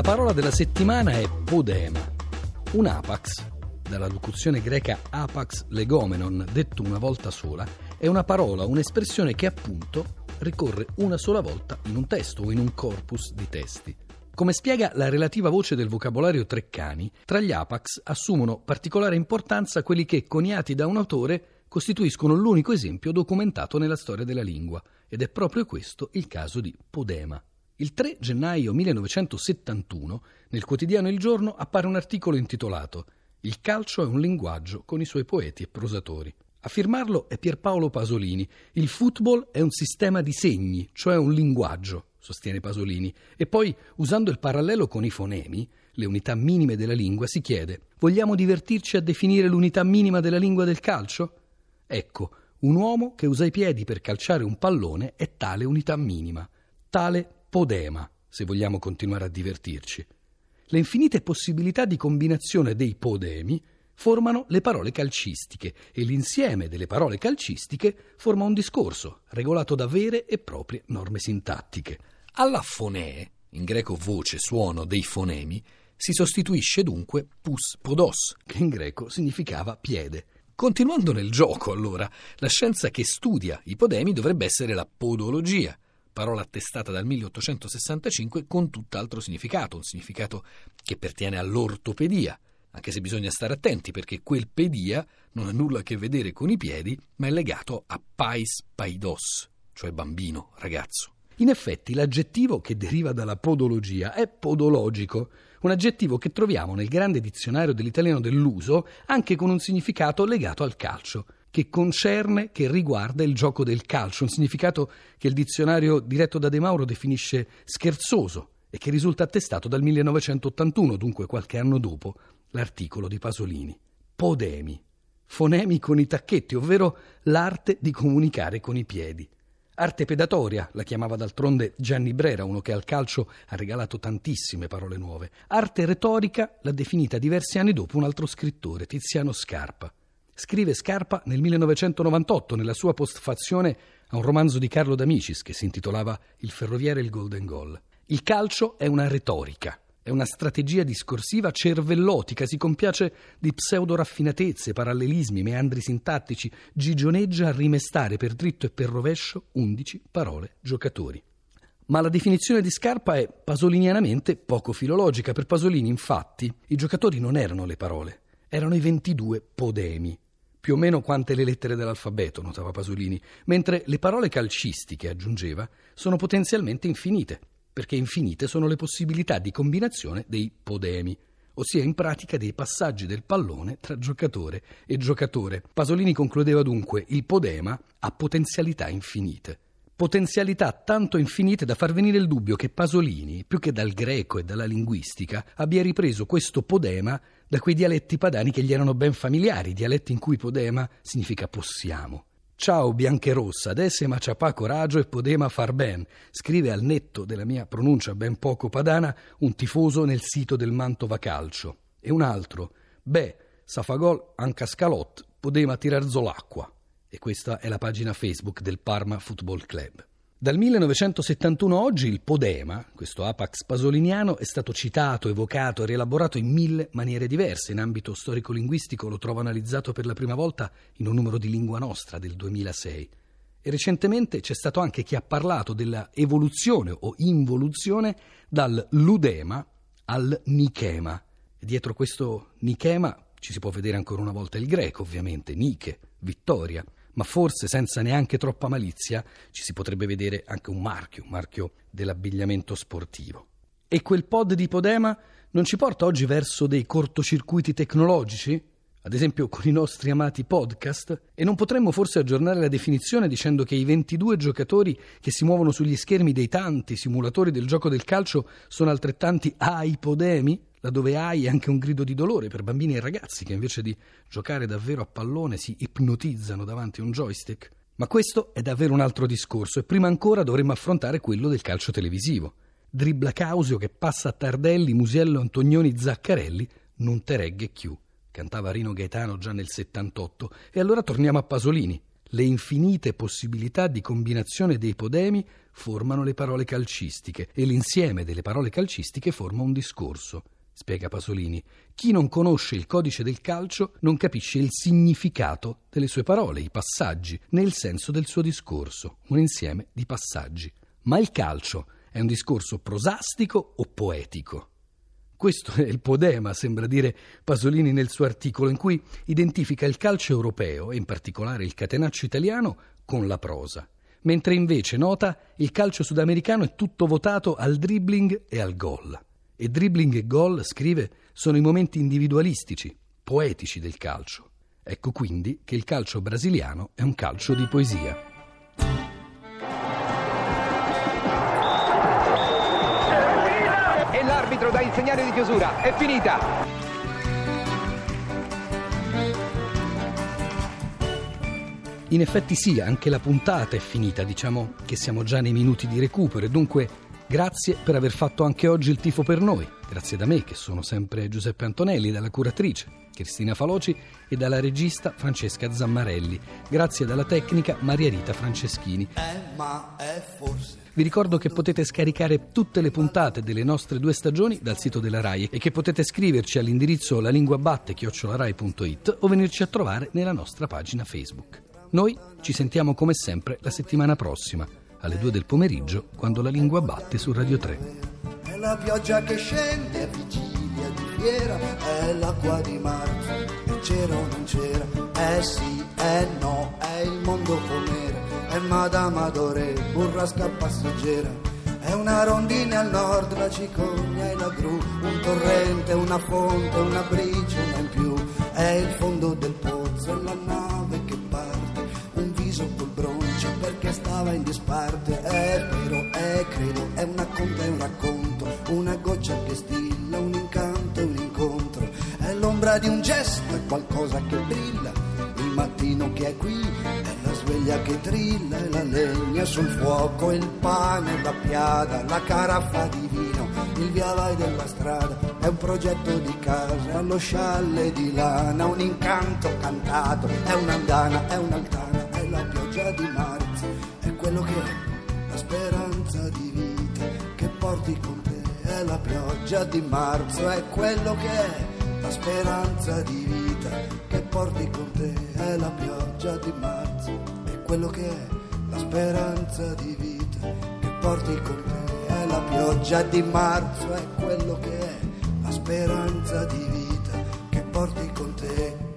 La parola della settimana è podema, un apax, dalla locuzione greca apax legomenon, detto una volta sola, è una parola, un'espressione che appunto ricorre una sola volta in un testo o in un corpus di testi. Come spiega la relativa voce del vocabolario Treccani, tra gli apax assumono particolare importanza quelli che, coniati da un autore, costituiscono l'unico esempio documentato nella storia della lingua, ed è proprio questo il caso di Podema. Il 3 gennaio 1971, nel quotidiano Il Giorno, appare un articolo intitolato Il calcio è un linguaggio con i suoi poeti e prosatori. A firmarlo è Pierpaolo Pasolini. Il football è un sistema di segni, cioè un linguaggio, sostiene Pasolini. E poi, usando il parallelo con i fonemi, le unità minime della lingua, si chiede: vogliamo divertirci a definire l'unità minima della lingua del calcio? Ecco, un uomo che usa i piedi per calciare un pallone è tale unità minima, tale podema, se vogliamo continuare a divertirci. Le infinite possibilità di combinazione dei podemi formano le parole calcistiche e l'insieme delle parole calcistiche forma un discorso regolato da vere e proprie norme sintattiche. Alla fonee, in greco voce, suono dei fonemi, si sostituisce dunque pus podos, che in greco significava piede. Continuando nel gioco, allora, la scienza che studia i podemi dovrebbe essere la podologia, parola attestata dal 1865 con tutt'altro significato, un significato che pertiene all'ortopedia anche se bisogna stare attenti perché quel pedia non ha nulla a che vedere con i piedi, ma è legato a pais paidos, cioè bambino, ragazzo. In effetti l'aggettivo che deriva dalla podologia è podologico, un aggettivo che troviamo nel grande dizionario dell'italiano dell'uso anche con un significato legato al calcio, che concerne, che riguarda il gioco del calcio, un significato che il dizionario diretto da De Mauro definisce scherzoso e che risulta attestato dal 1981, dunque qualche anno dopo, l'articolo di Pasolini. Podemi, fonemi con i tacchetti, ovvero l'arte di comunicare con i piedi. Arte pedatoria, la chiamava d'altronde Gianni Brera, uno che al calcio ha regalato tantissime parole nuove. Arte retorica l'ha definita diversi anni dopo un altro scrittore, Tiziano Scarpa. Scrive Scarpa nel 1998 nella sua postfazione a un romanzo di Carlo D'Amicis che si intitolava Il ferroviere e il Golden Goal. Il calcio è una retorica, è una strategia discorsiva cervellotica, si compiace di pseudo-raffinatezze, parallelismi, meandri sintattici, gigioneggia a rimestare per dritto e per rovescio undici parole giocatori. Ma la definizione di Scarpa è pasolinianamente poco filologica. Per Pasolini, infatti, i giocatori non erano le parole, erano i 22 podemi, più o meno quante le lettere dell'alfabeto, notava Pasolini, mentre le parole calcistiche, aggiungeva, sono potenzialmente infinite perché infinite sono le possibilità di combinazione dei podemi, ossia in pratica dei passaggi del pallone tra giocatore e giocatore. Pasolini concludeva dunque il podema ha potenzialità infinite. Potenzialità tanto infinite da far venire il dubbio che Pasolini, più che dal greco e dalla linguistica, abbia ripreso questo podema da quei dialetti padani che gli erano ben familiari, dialetti in cui podema significa possiamo. Ciao Biancherossa, ma ciapà coraggio e podema far ben, scrive al netto della mia pronuncia ben poco padana un tifoso nel sito del Mantova Calcio. E un altro, beh, Safagol anca scalot, podema tirar zol'acqua. E questa è la pagina Facebook del Parma Football Club. Dal 1971 a oggi il podema, questo apax pasoliniano, è stato citato, evocato e rielaborato in mille maniere diverse. In ambito storico-linguistico lo trovo analizzato per la prima volta in un numero di Lingua Nostra del 2006. E recentemente c'è stato anche chi ha parlato della evoluzione o involuzione dal ludema al nichema. E dietro questo nichema ci si può vedere ancora una volta il greco, ovviamente, Nike, vittoria ma forse senza neanche troppa malizia ci si potrebbe vedere anche un marchio, un marchio dell'abbigliamento sportivo. E quel pod di Podema non ci porta oggi verso dei cortocircuiti tecnologici? Ad esempio con i nostri amati podcast? E non potremmo forse aggiornare la definizione dicendo che i 22 giocatori che si muovono sugli schermi dei tanti simulatori del gioco del calcio sono altrettanti aipodemi? Laddove hai anche un grido di dolore per bambini e ragazzi che invece di giocare davvero a pallone si ipnotizzano davanti a un joystick. Ma questo è davvero un altro discorso e prima ancora dovremmo affrontare quello del calcio televisivo. Dribbla Causio che passa a Tardelli, Musiello, Antonioni, Zaccarelli, non te regge più, cantava Rino Gaetano già nel 78. E allora torniamo a Pasolini. Le infinite possibilità di combinazione dei podemi formano le parole calcistiche e l'insieme delle parole calcistiche forma un discorso. Spiega Pasolini. Chi non conosce il codice del calcio non capisce il significato delle sue parole, i passaggi, né il senso del suo discorso, un insieme di passaggi. Ma il calcio è un discorso prosastico o poetico? Questo è il podema, sembra dire Pasolini nel suo articolo, in cui identifica il calcio europeo, e in particolare il catenaccio italiano, con la prosa, mentre invece nota il calcio sudamericano è tutto votato al dribbling e al gol. E dribbling e gol, scrive, sono i momenti individualistici, poetici del calcio. Ecco quindi che il calcio brasiliano è un calcio di poesia. l'arbitro dà il segnale di chiusura. È finita. In effetti sì, anche la puntata è finita, diciamo che siamo già nei minuti di recupero e dunque grazie per aver fatto anche oggi il tifo per noi. Grazie da me, che sono sempre Giuseppe Antonelli, dalla curatrice Cristina Faloci e dalla regista Francesca Zammarelli. Grazie dalla tecnica Maria Rita Franceschini. Eh, vi ricordo che potete scaricare tutte le puntate delle nostre due stagioni dal sito della RAI e che potete scriverci all'indirizzo lalinguabatte.it o venirci a trovare nella nostra pagina Facebook. Noi ci sentiamo come sempre la settimana prossima, alle 2 del pomeriggio, quando la lingua batte su Radio 3. È la pioggia che scende vigilia di fiera, è l'acqua di marzo, e c'era o non c'era, eh sì, eh no, è il mondo com'era è Madame Adore, burrasca passeggera. È una rondine al nord, la cicogna e la gru, un torrente, una fonte, una briciola in più. È il fondo del pozzo e la nave che parte, un viso col broncio perché stava in disparte. È vero, è credo, è una conta e un racconto, una goccia che stilla, un incanto un incontro. È l'ombra di un gesto, è qualcosa che brilla, il mattino che è qui sveglia che trilla e la legna sul fuoco, il pane, la piada, la caraffa di vino, il via vai della strada, è un progetto di casa, allo scialle di lana, un incanto cantato, è un'andana, è un'altana, è la pioggia di marzo, è quello che è, la speranza di vita che porti con te, è la pioggia di marzo, è quello che è, la speranza di vita che porti con te, è la pioggia di marzo quello che è la speranza di vita che porti con te. È la pioggia di marzo, è quello che è la speranza di vita che porti con te.